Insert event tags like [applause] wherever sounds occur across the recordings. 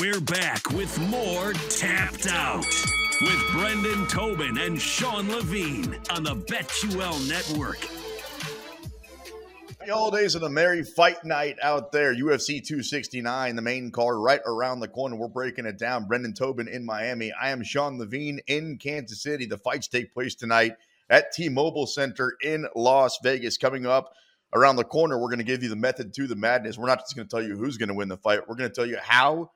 We're back with more Tapped Out with Brendan Tobin and Sean Levine on the BetQL Network. The holidays of the merry fight night out there. UFC 269, the main card right around the corner. We're breaking it down. Brendan Tobin in Miami. I am Sean Levine in Kansas City. The fights take place tonight at T-Mobile Center in Las Vegas. Coming up around the corner, we're going to give you the method to the madness. We're not just going to tell you who's going to win the fight. We're going to tell you how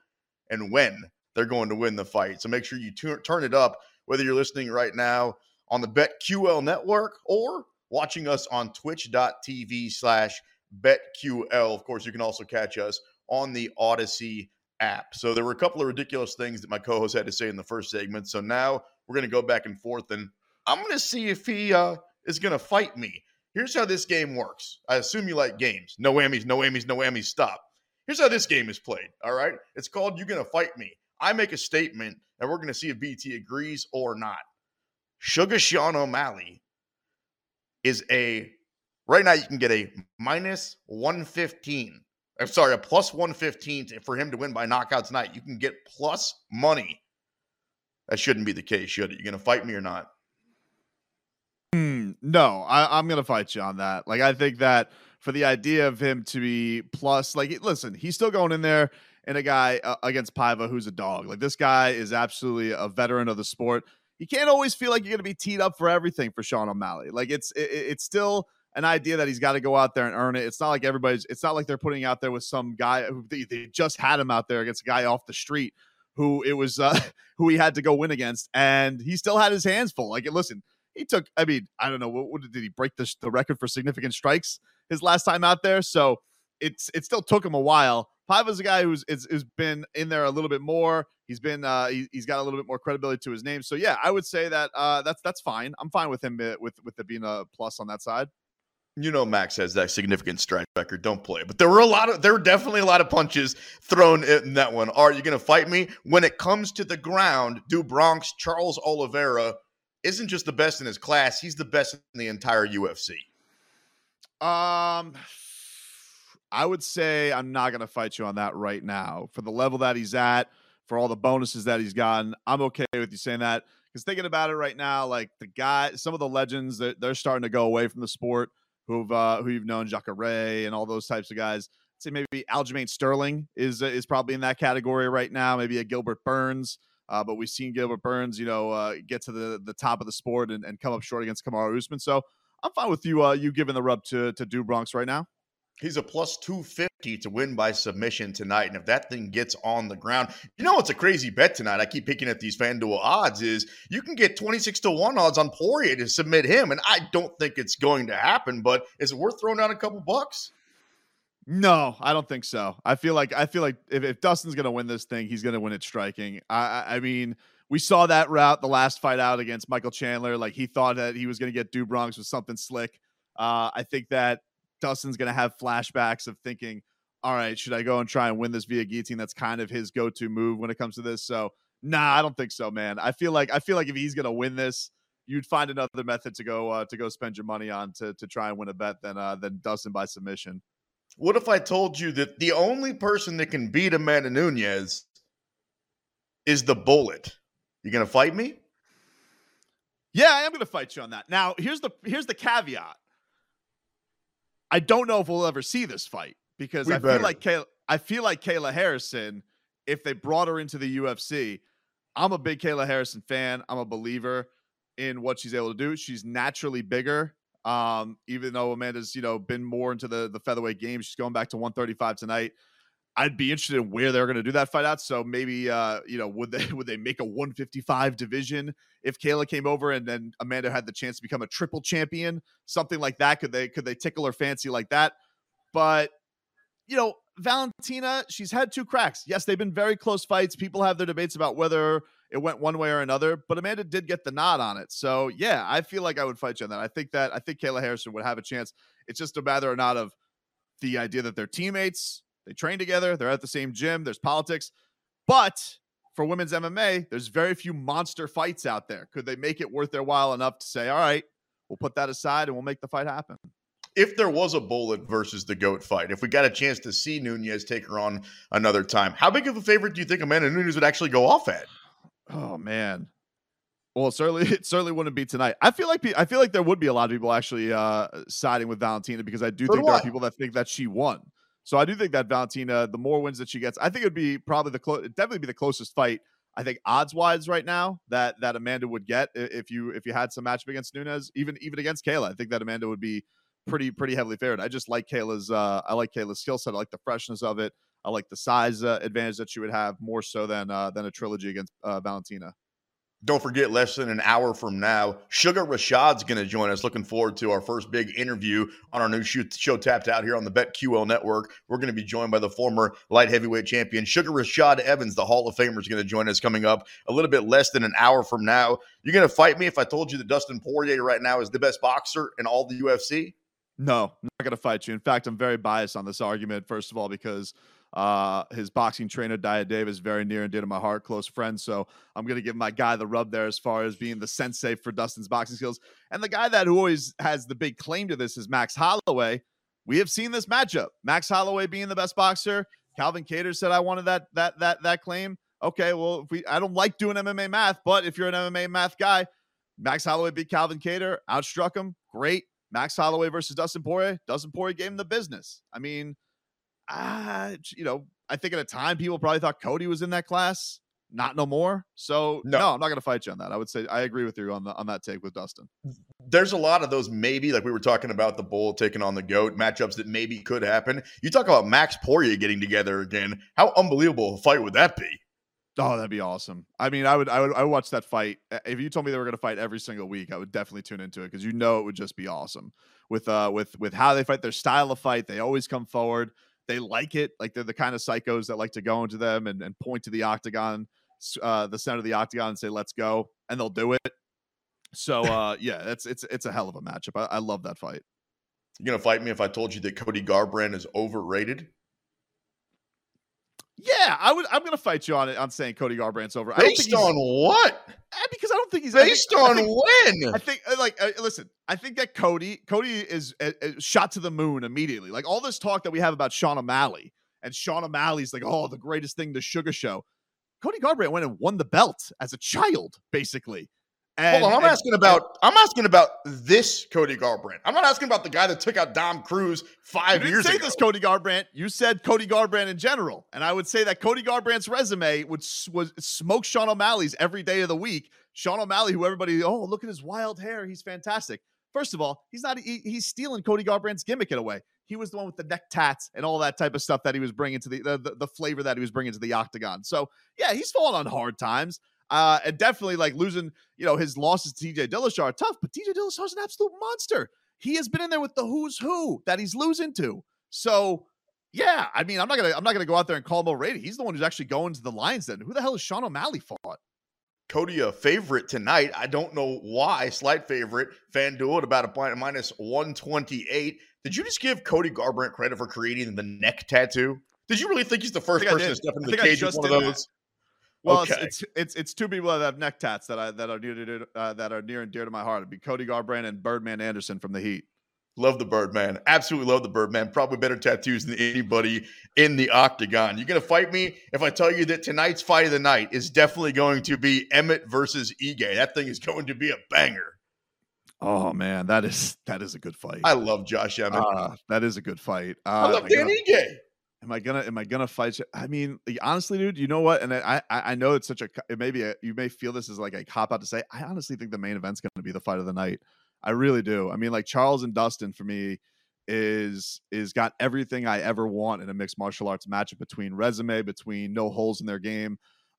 and when they're going to win the fight. So make sure you turn it up, whether you're listening right now on the BetQL network or watching us on twitch.tv slash BetQL. Of course, you can also catch us on the Audacy app. So there were a couple of ridiculous things that my co-host had to say in the first segment. So now we're going to go back and forth, and I'm going to see if he uh, is going to fight me. Here's how this game works. I assume you like games. No whammies, no whammies, no whammies. Stop. Here's how this game is played. All right. It's called You're Gonna Fight Me. I make a statement and we're gonna see if BT agrees or not. Sugar Sean O'Malley is a right now you can get a minus 115. I'm sorry, a plus 115 for him to win by knockout tonight. You can get plus money. That shouldn't be the case, should it? You gonna fight me or not? Mm, no, I, I'm gonna fight you on that. Like I think that for the idea of him to be plus. Like, listen, he's still going in there and a guy uh, against Paiva who's a dog. Like, this guy is absolutely a veteran of the sport. You can't always feel like you're going to be teed up for everything for Sean O'Malley. Like, it's it, it's still an idea that he's got to go out there and earn it. It's not like everybody's. It's not like they're putting out there with some guy who they, they just had him out there against a guy off the street who it was uh, [laughs] who he had to go win against, and he still had his hands full. Like, listen, he took. I mean, I don't know what, what did he break the, the record for significant strikes his last time out there. So it's it still took him a while. Paiva's a guy who's is, has been in there a little bit more. He's been uh, he, has got a little bit more credibility to his name. So yeah, I would say that uh, that's that's fine. I'm fine with him uh, with with it being a plus on that side. You know, Max has that significant strike record. Don't play, but there were a lot of there were definitely a lot of punches thrown in that one. Are you going to fight me when it comes to the ground? Do Bronx Charles Oliveira isn't just the best in his class; he's the best in the entire UFC. Um, I would say I'm not going to fight you on that right now. For the level that he's at, for all the bonuses that he's gotten, I'm okay with you saying that. Because thinking about it right now, like the guy, some of the legends that they're, they're starting to go away from the sport, who've uh, who you've known, Jacare and all those types of guys. I'd say maybe Aljamain Sterling is is probably in that category right now. Maybe a Gilbert Burns. Uh, but we've seen Gilbert Burns, you know, uh, get to the the top of the sport and, and come up short against Kamaru Usman. So I'm fine with you uh, you giving the rub to to Do Bronx right now. He's a plus 250 to win by submission tonight. And if that thing gets on the ground, you know what's a crazy bet tonight? I keep picking at these FanDuel odds is you can get 26 to 1 odds on Poirier to submit him. And I don't think it's going to happen, but is it worth throwing down a couple bucks? No, I don't think so. I feel like I feel like if, if Dustin's gonna win this thing, he's gonna win it striking. I I mean, we saw that route the last fight out against Michael Chandler. Like he thought that he was going to get Do Bronx with something slick. Uh, I think that Dustin's going to have flashbacks of thinking, all right, should I go and try and win this via guillotine? That's kind of his go-to move when it comes to this. So, nah, I don't think so, man. I feel like I feel like if he's going to win this, you'd find another method to go uh, to go spend your money on to to try and win a bet than uh, than Dustin by submission. What if I told you that the only person that can beat Amanda Nunes is the bullet? You gonna fight me? Yeah, I am gonna fight you on that. Now, here's the here's the caveat. I don't know if we'll ever see this fight because we I better. feel like Kay- I feel like Kayla Harrison, if they brought her into the UFC, I'm a big Kayla Harrison fan. I'm a believer in what she's able to do. She's naturally bigger. Um, even though Amanda's, you know, been more into the the featherweight game, she's going back to 135 tonight. I'd be interested in where they're going to do that fight out. So maybe, uh, you know, would they [laughs] would they make a 155 division if Kayla came over and then Amanda had the chance to become a triple champion, something like that? Could they could they tickle her fancy like that? But you know, Valentina, she's had two cracks. Yes, they've been very close fights. People have their debates about whether it went one way or another, but Amanda did get the nod on it. So yeah, I feel like I would fight you on that. I think that I think Kayla Harrison would have a chance. It's just a matter or not of the idea that they're teammates, they train together, they're at the same gym, there's politics. But for women's MMA, there's very few monster fights out there. Could they make it worth their while enough to say, all right, we'll put that aside and we'll make the fight happen? if there was a bullet versus the goat fight, if we got a chance to see Nunes take her on another time, how big of a favorite do you think Amanda Nunes would actually go off at? Oh man. Well, certainly [laughs] it certainly wouldn't be tonight. I feel like I feel like there would be a lot of people actually uh siding with Valentina because I do so think do there are people that think that she won. So I do think that Valentina, the more wins that she gets, I think it would be probably the clo- definitely be the closest fight. I think odds wise right now that that Amanda would get if you if you had some matchup against Nunes, even even against Kayla, I think that Amanda would be pretty pretty heavily favored. I just like Kayla's uh, I like Kayla's skill set. I like the freshness of it. I like the size uh, advantage that she would have more so than uh, than a trilogy against uh, Valentina. Don't forget, less than an hour from now, Sugar Rashad's going to join us. Looking forward to our first big interview on our new show tapped out here on the BetQL network. We're going to be joined by the former light heavyweight champion, Sugar Rashad Evans, the Hall of Famer, is going to join us coming up a little bit less than an hour from now. You're going to fight me if I told you that Dustin Poirier right now is the best boxer in all the UFC? No, I'm not going to fight you. In fact, I'm very biased on this argument, first of all, because uh, his boxing trainer, Dyah Davis, very near and dear to my heart, close friend. So I'm going to give my guy the rub there as far as being the sensei for Dustin's boxing skills. And the guy that who always has the big claim to this is Max Holloway. We have seen this matchup. Max Holloway being the best boxer. Calvin Kattar said I wanted that that that that claim. Okay, well, if we I don't like doing MMA math, but if you're an MMA math guy, Max Holloway beat Calvin Kattar, outstruck him. Great. Max Holloway versus Dustin Poirier. Dustin Poirier gave him the business. I mean, uh, you know, I think at a time people probably thought Cody was in that class. Not no more. So no, no I'm not going to fight you on that. I would say I agree with you on the on that take with Dustin. There's a lot of those maybe like we were talking about the bull taking on the goat matchups that maybe could happen. You talk about Max Poirier getting together again. How unbelievable a fight would that be? Oh, that'd be awesome. I mean, I would, I would, I would watch that fight. If you told me they were going to fight every single week, I would definitely tune into it because you know it would just be awesome with, uh, with, with how they fight, their style of fight. They always come forward. They like it. Like they're the kind of psychos that like to go into them and, and point to the octagon, uh, the center of the octagon, and say, "Let's go," and they'll do it. So, [laughs] uh, yeah, it's it's it's a hell of a matchup. I, I love that fight. You gonna fight me if I told you that Cody Garbrandt is overrated? Yeah, I would. I'm going to fight you on it on saying Cody Garbrandt's over. Based on what? Eh, because I don't think he's based think, on I think, when. I think uh, like uh, listen. I think that Cody Cody is uh, uh, shot to the moon immediately. Like all this talk that we have about Sean O'Malley and Sean O'Malley's like oh the greatest thing the Sugar Show. Cody Garbrandt went and won the belt as a child, basically. And, Hold on, I'm and, asking about I'm asking about this Cody Garbrandt. I'm not asking about the guy that took out Dom Cruz five you years say ago. this Cody Garbrandt. You said Cody Garbrandt in general, and I would say that Cody Garbrandt's resume would was smoke Sean O'Malley's every day of the week. Sean O'Malley, who everybody oh look at his wild hair, he's fantastic. First of all, he's not he, he's stealing Cody Garbrandt's gimmick in a way. He was the one with the neck tats and all that type of stuff that he was bringing to the the, the, the flavor that he was bringing to the octagon. So yeah, he's fallen on hard times. Uh, and definitely like losing, you know, his losses to TJ Dillashaw are tough, but TJ Dillashaw is an absolute monster. He has been in there with the who's who that he's losing to. So yeah, I mean, I'm not gonna I'm not gonna go out there and call him overrated. He's the one who's actually going to the lines. Then who the hell is Sean O'Malley fought? Cody a favorite tonight. I don't know why. Slight favorite. FanDuel at about a point minus 128. Did you just give Cody Garbrandt credit for creating the neck tattoo? Did you really think he's the first person to step into the cage with one of those? Well, okay. it's, it's, it's it's two people that have neck tats that I that are near to, uh, that are near and dear to my heart. It'd be Cody Garbrandt and Birdman Andersen from the Heat. Love the Birdman. Absolutely love the Birdman. Probably better tattoos than anybody in the octagon. You're gonna fight me if I tell you that tonight's fight of the night is definitely going to be Emmett versus Ige. That thing is going to be a banger. Oh man, that is that is a good fight. I love Josh Emmett. Uh, that is a good fight. Uh, I love Dan Ige. Am I gonna am I gonna fight? I mean, honestly, dude, you know what? And I I, I know it's such a it may be a, you may feel this is like a cop out to say. I honestly think the main event's gonna be the fight of the night. I really do. I mean, like Charles and Dustin for me is is got everything I ever want in a mixed martial arts matchup between resume, between no holes in their game.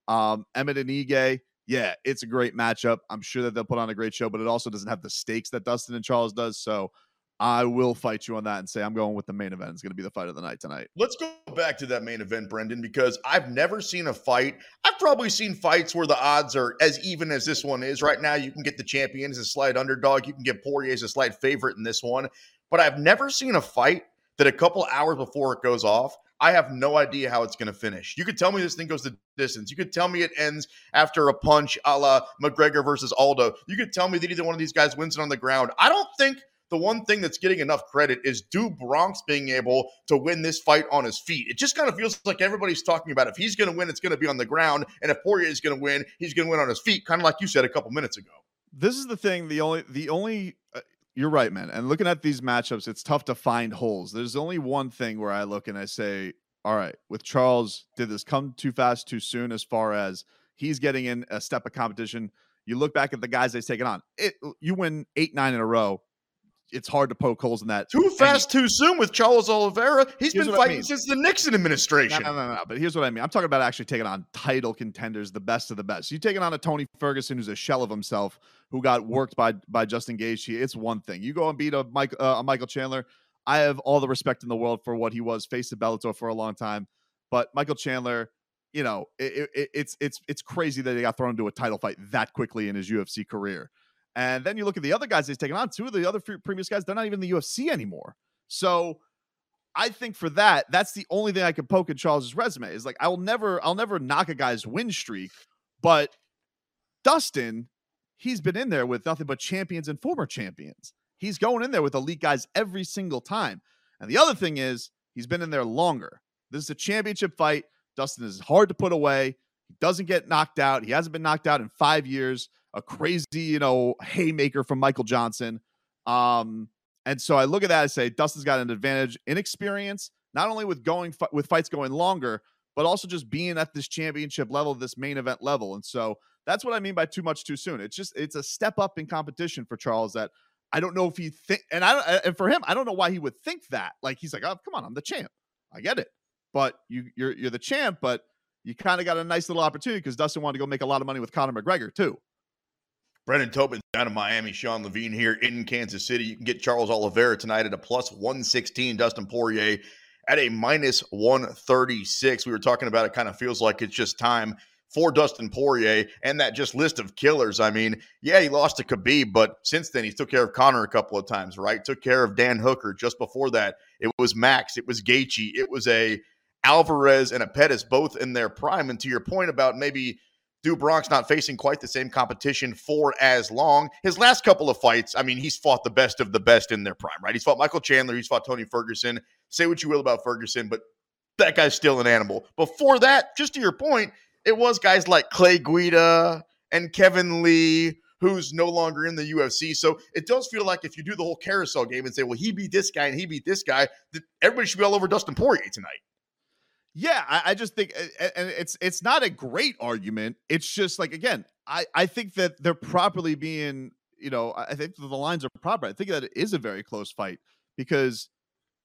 Um, Emmett and Ige, yeah, it's a great matchup. I'm sure that they'll put on a great show, but it also doesn't have the stakes that Dustin and Charles does. So I will fight you on that and say I'm going with the main event. It's going to be the fight of the night tonight. Let's go back to that main event, Brendan, because I've never seen a fight. I've probably seen fights where the odds are as even as this one is right now. You can get the champion as a slight underdog. You can get Poirier as a slight favorite in this one. But I've never seen a fight that a couple hours before it goes off, I have no idea how it's going to finish. You could tell me this thing goes the distance. You could tell me it ends after a punch a la McGregor versus Aldo. You could tell me that either one of these guys wins it on the ground. I don't think the one thing that's getting enough credit is Do Bronx being able to win this fight on his feet. It just kind of feels like everybody's talking about if he's going to win, it's going to be on the ground, and if Poirier is going to win, he's going to win on his feet, kind of like you said a couple minutes ago. This is the thing. The only the only uh, you're right, man. And looking at these matchups, it's tough to find holes. There's only one thing where I look and I say, all right, with Charles, did this come too fast, too soon as far as he's getting in a step of competition? You look back at the guys they've taken on. It you win eight, nine in a row it's hard to poke holes in that. Too fast, too soon with Charles Oliveira. He's been fighting I mean. since the Nixon administration. No, no, no, no, But here's what I mean. I'm talking about actually taking on title contenders, the best of the best. You taking on a Tony Ferguson who's a shell of himself, who got worked by by Justin Gaethje. It's one thing. You go and beat a Mike uh, a Michael Chandler. I have all the respect in the world for what he was, faced of Bellator for a long time. But Michael Chandler, you know, it, it, it's it's it's crazy that he got thrown into a title fight that quickly in his UFC career. And then you look at the other guys he's taken on, two of the other previous guys, they're not even in the UFC anymore. So I think for that, that's the only thing I can poke at Charles's resume is like I'll never, I'll never knock a guy's win streak, but Dustin, he's been in there with nothing but champions and former champions. He's going in there with elite guys every single time. And the other thing is he's been in there longer. This is a championship fight. Dustin is hard to put away. He doesn't get knocked out. He hasn't been knocked out in five years a crazy, you know, haymaker from Michael Johnson. Um, and so I look at that and say Dustin's got an advantage in experience, not only with going with fights going longer, but also just being at this championship level, this main event level. And so that's what I mean by too much too soon. It's just it's a step up in competition for Charles that I don't know if he think and I and for him, I don't know why he would think that. Like he's like, oh, come on, I'm the champ. I get it. But you you're you're the champ, but you kind of got a nice little opportunity because Dustin wanted to go make a lot of money with Conor McGregor too. Brendan Tobin down in Miami, Sean Levine here in Kansas City. You can get Charles Oliveira tonight at a plus 116, Dustin Poirier at a minus 136. We were talking about it, kind of feels like it's just time for Dustin Poirier and that just list of killers. I mean, yeah, he lost to Khabib, but since then he's took care of Conor a couple of times, right? Took care of Dan Hooker. Just before that, it was Max, it was Gaethje, it was a Alvarez and a Pettis, both in their prime. And to your point about maybe Do Bronx not facing quite the same competition for as long. His last couple of fights, I mean, he's fought the best of the best in their prime, right? He's fought Michael Chandler, he's fought Tony Ferguson. Say what you will about Ferguson, but that guy's still an animal. Before that, just to your point, it was guys like Clay Guida and Kevin Lee, who's no longer in the UFC. So it does feel like if you do the whole carousel game and say, well, he beat this guy and he beat this guy, that everybody should be all over Dustin Poirier tonight. Yeah, I, I, just think, and it's it's not a great argument. It's just like again, I I think that they're properly being, you know, I think the lines are proper. I think that it is a very close fight because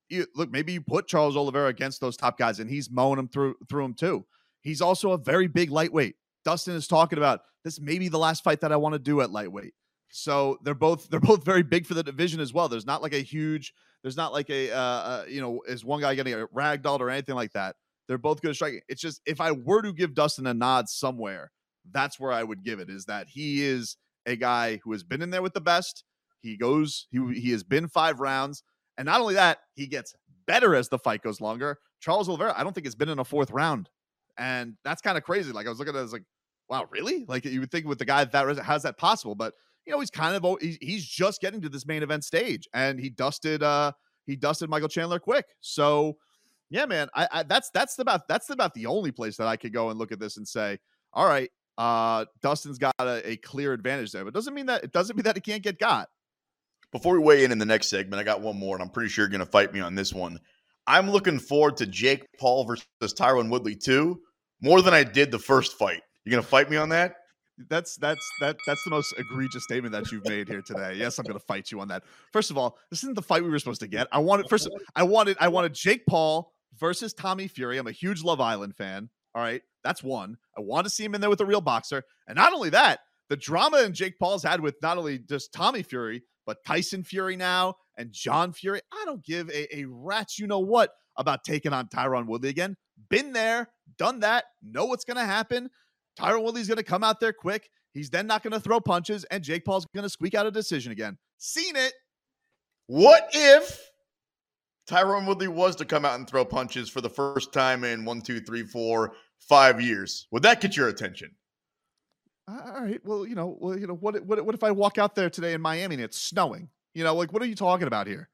you look, maybe you put Charles Oliveira against those top guys, and he's mowing them through through them too. He's also a very big lightweight. Dustin is talking about this may be the last fight that I want to do at lightweight. So they're both [laughs] they're both very big for the division as well. There's not like a huge, there's not like a uh, uh you know, is one guy getting ragdolled or anything like that. They're both good at striking. It's just if I were to give Dustin a nod somewhere, that's where I would give it. Is that he is a guy who has been in there with the best. He goes, he he has been five rounds, and not only that, he gets better as the fight goes longer. Charles Oliveira, I don't think it's been in a fourth round, and that's kind of crazy. Like I was looking at, it, I was like, wow, really? Like you would think with the guy that how's that possible? But you know, he's kind of he's just getting to this main event stage, and he dusted uh he dusted Michael Chandler quick. So yeah, man, I, I that's that's about that's about the only place that I could go and look at this and say, all right, uh, Dustin's got a, a clear advantage there, but it doesn't mean that it doesn't mean that he can't get got. Before we weigh in in the next segment, I got one more, and I'm pretty sure you're going to fight me on this one. I'm looking forward to Jake Paul versus Tyron Woodley too, more than I did the first fight. You're going to fight me on that? That's that's that that's the most egregious statement that you've made here today. Yes, I'm going to fight you on that. First of all, this isn't the fight we were supposed to get. I wanted first. I wanted I wanted Jake Paul versus Tommy Fury. I'm a huge Love Island fan. All right. That's one. I want to see him in there with a real boxer. And not only that, the drama and Jake Paul's had with not only just Tommy Fury, but Tyson Fury now. and John Fury. I don't give a, a rat's you know what about taking on Tyron Woodley again. Been there, done that, know what's going to happen. Tyron Woodley's going to come out there quick. He's then not going to throw punches, and Jake Paul's going to squeak out a decision again. Seen it. What if Tyron Woodley was to come out and throw punches for the first time in one, two, three, four, five years? Would that get your attention? All right. Well, you know, well, you know, what, what, what if I walk out there today in Miami and it's snowing? You know, like, what are you talking about here?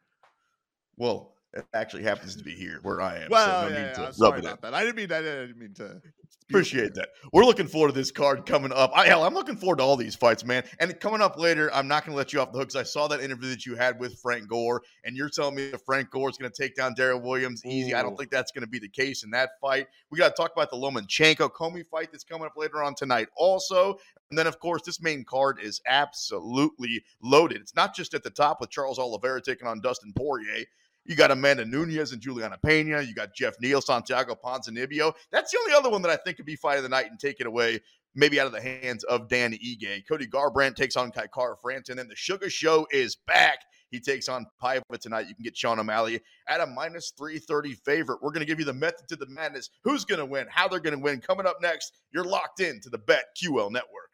Well, it actually happens to be here where I am. Well, so no yeah, yeah, sorry about that. I didn't mean I didn't mean to. Appreciate that. We're looking forward to this card coming up. I, hell, I'm looking forward to all these fights, man. And coming up later, I'm not going to let you off the hook because I saw that interview that you had with Frank Gore, and you're telling me that Frank Gore is going to take down Deron Williams easy. Ooh. I don't think that's going to be the case in that fight. We got to talk about the Lomachenko Commey fight that's coming up later on tonight, also. And then, of course, this main card is absolutely loaded. It's not just at the top with Charles Oliveira taking on Dustin Poirier. You got Amanda Nunes and Julianna Peña. You got Jeff Neal, Santiago Ponzinibbio. That's the only other one that I think could be fight of the night and take it away, maybe out of the hands of Dan Ige. Cody Garbrandt takes on Kai Kara-France, and then the Sugar Show is back. He takes on Paiva tonight. You can get Sean O'Malley at a minus 330 favorite. We're going to give you the method to the madness. Who's going to win? How they're going to win. Coming up next, you're locked in to the Bet QL Network.